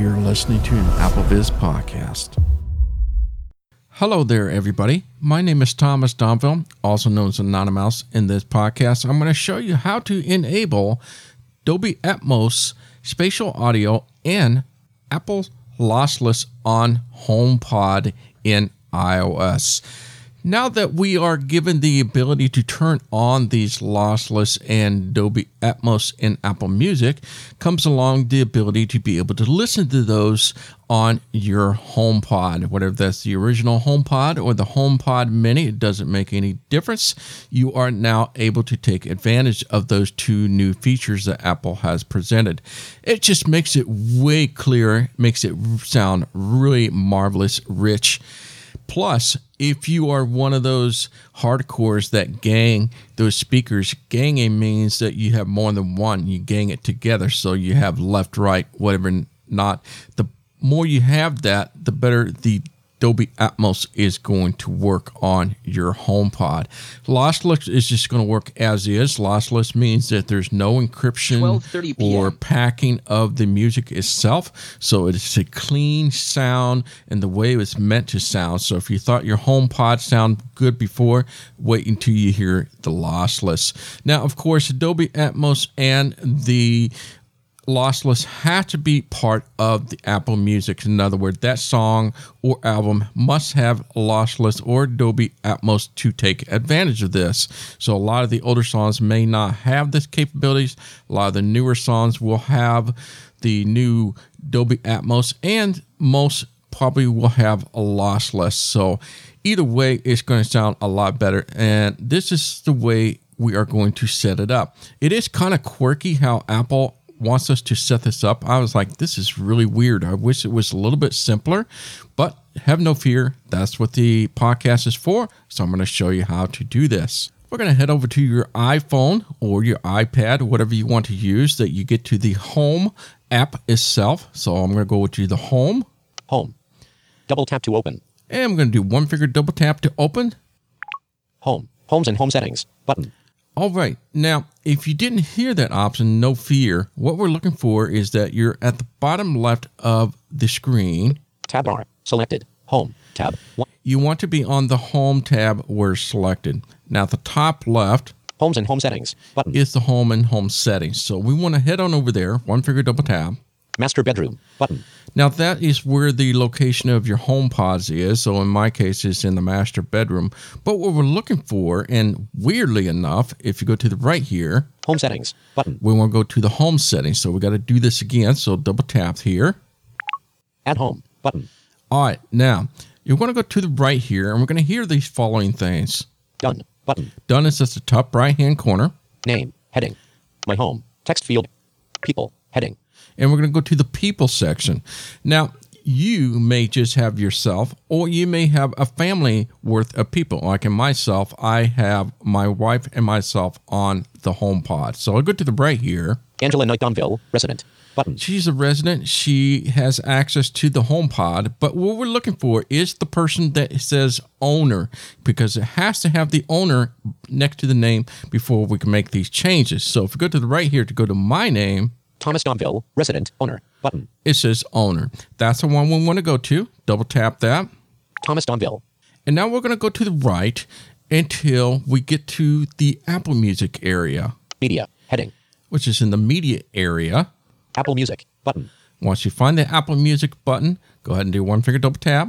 You're listening to an AppleVis podcast. Hello there, everybody. My name is Thomas Domville, also known as Anonymous. In this podcast, I'm going to show you how to enable Dolby Atmos spatial audio and Apple lossless on HomePod in iOS. Now that we are given the ability to turn on these lossless and Dolby Atmos in Apple Music, comes along the ability to be able to listen to those on your HomePod, whether that's the original HomePod or the HomePod Mini, it doesn't make any difference. You are now able to take advantage of those two new features that Apple has presented. It just makes it way clearer, makes it sound really marvelous, rich. Plus, if you are one of those hardcores that gang those speakers, ganging means that you have more than one. You gang it together, so you have left, right, whatever. Not the more you have that, the better the Dolby Atmos is going to work on your HomePod. Lossless is just going to work as is. Lossless means that there's no encryption or packing of the music itself. So it's a clean sound and the way it's meant to sound. So if you thought your HomePod sounded good before, wait until you hear the lossless. Now, of course, Dolby Atmos and the lossless had to be part of the Apple Music. In other words, that song or album must have lossless or Dolby Atmos to take advantage of this. So a lot of the older songs may not have this capabilities. A lot of the newer songs will have the new Dolby Atmos, and most probably will have a lossless. So either way, it's going to sound a lot better. And this is the way we are going to set it up. It is kind of quirky how Apple wants us to set this up. I was like, this is really weird. I wish it was a little bit simpler, but have no fear. That's what the podcast is for. So I'm going to show you how to do this. We're going to head over to your iPhone or your iPad, whatever you want to use, that you get to the home app itself. So I'm going to go to the home. Home. Double tap to open. And I'm going to do one finger double tap to open. Home. Homes and home settings. Button. All right. Now, if you didn't hear that option, no fear. What we're looking for is that you're at the bottom left of the screen. Tab bar. Selected. Home. Tab. One. You want to be on the Home tab where selected. Now, at the top left. Homes and Home Settings. Button. Is the Home and Home Settings. So we want to head on over there. One finger double tab. Master bedroom button. Now that is where the location of your home pods is. So in my case, it's in the master bedroom. But what we're looking for, and weirdly enough, if you go to the right here, home settings button, we want to go to the home settings. So we got to do this again. So double tap here. Add home button. All right, now you're going to go to the right here, and we're going to hear these following things. Done button. Done is at the top right hand corner. Name heading. My home text field. People heading and we're going to go to the people section. Now, you may just have yourself, or you may have a family worth of people. Like in myself, I have my wife and myself on the home pod. So I'll go to the right here. Angela Knight Domville, resident. Button. She's a resident. She has access to the home pod. But what we're looking for is the person that says owner because it has to have the owner next to the name before we can make these changes. So if we go to the right here to go to my name, Thomas Domville, resident, owner, button. It says owner. That's the one we want to go to. Double tap that. Thomas Domville. And now we're going to go to the right until we get to the Apple Music area. Media, heading. Which is in the media area. Apple Music, button. Once you find the Apple Music button, go ahead and do one finger double tap.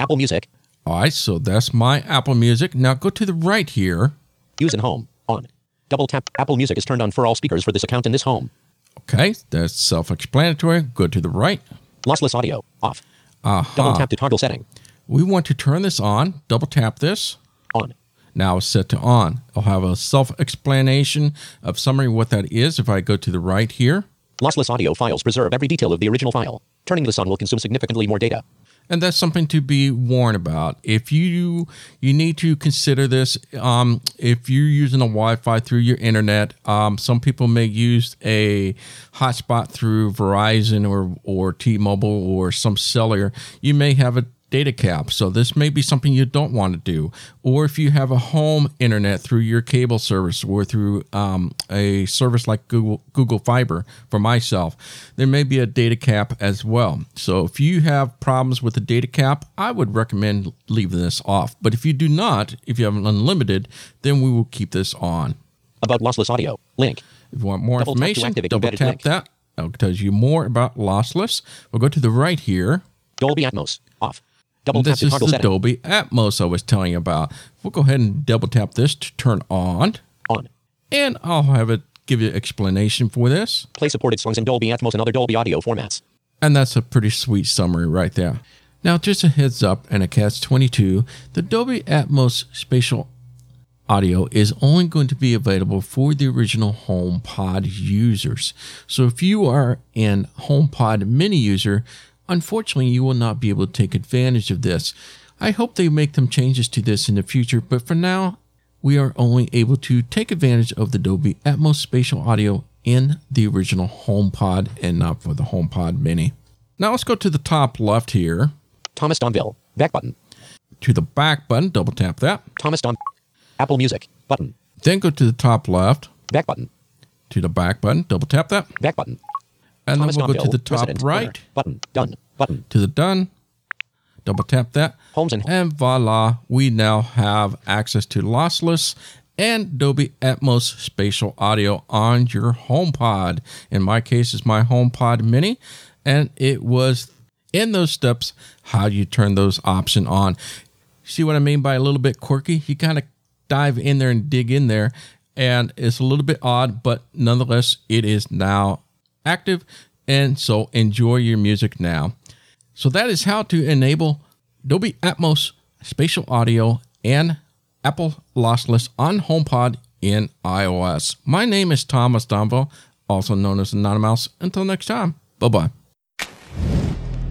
Apple Music. All right, so that's my Apple Music. Now go to the right here. Use in home, on. Double tap. Apple Music is turned on for all speakers for this account in this home. Okay, that's self-explanatory. Go to the right. Lossless audio off. Uh-huh. Double tap to toggle setting. We want to turn this on. Double tap this. On. Now set to on. I'll have a self-explanation of summary what that is if I go to the right here. Lossless audio files preserve every detail of the original file. Turning this on will consume significantly more data and that's something to be warned about. If you you need to consider this, um, if you're using a Wi-Fi through your internet, um, some people may use a hotspot through Verizon or or T-Mobile or some cellular. You may have a data cap. So this may be something you don't want to do. Or if you have a home internet through your cable service or through um, a service like Google Google Fiber for myself, there may be a data cap as well. So if you have problems with the data cap, I would recommend leaving this off. But if you do not, if you have an unlimited, then we will keep this on. About lossless audio. Link. If you want more Double information, activate double tap link. that. It'll tell you more about lossless. We'll go to the right here. Dolby Atmos. Double tap This is the. Dolby Atmos I was telling you about. We'll go ahead and double tap this to turn on, On. and I'll have it give you an explanation for this. Play supported songs in Dolby Atmos and other Dolby audio formats. And that's a pretty sweet summary right there. Now, just a heads up and a catch 22 the Dolby Atmos spatial audio is only going to be available for the original HomePod users. So if you are an HomePod mini user, unfortunately, you will not be able to take advantage of this. I hope they make some changes to this in the future, but for now, we are only able to take advantage of the Dolby Atmos spatial audio in the original HomePod and not for the HomePod mini. Now let's go to the top left here Thomas Domville. Back button. to the back button, double tap that. Thomas Don. Apple Music. Button. Then go to the top left Back button. to the back button, double tap that. Back button. And Thomas then we'll go to the top Resident. right. Button. Done. Button. to the done, double tap that. Homes and And voila, we now have access to lossless and Dolby Atmos spatial audio on your HomePod. In my case, it's my HomePod Mini, and it was in those steps how you turn those option on. See what I mean by a little bit quirky? You kind of dive in there and dig in there, and it's a little bit odd, but nonetheless, it is now active. And so enjoy your music now. So that is how to enable Dolby Atmos spatial audio and Apple Lossless on HomePod in iOS. My name is Thomas Domville, also known as Anonymous. Until next time, bye bye.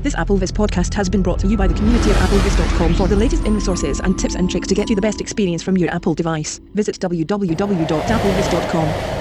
This AppleVis podcast has been brought to you by the community of applevis.com. For the latest in resources and tips and tricks to get you the best experience from your Apple device, visit www.applevis.com.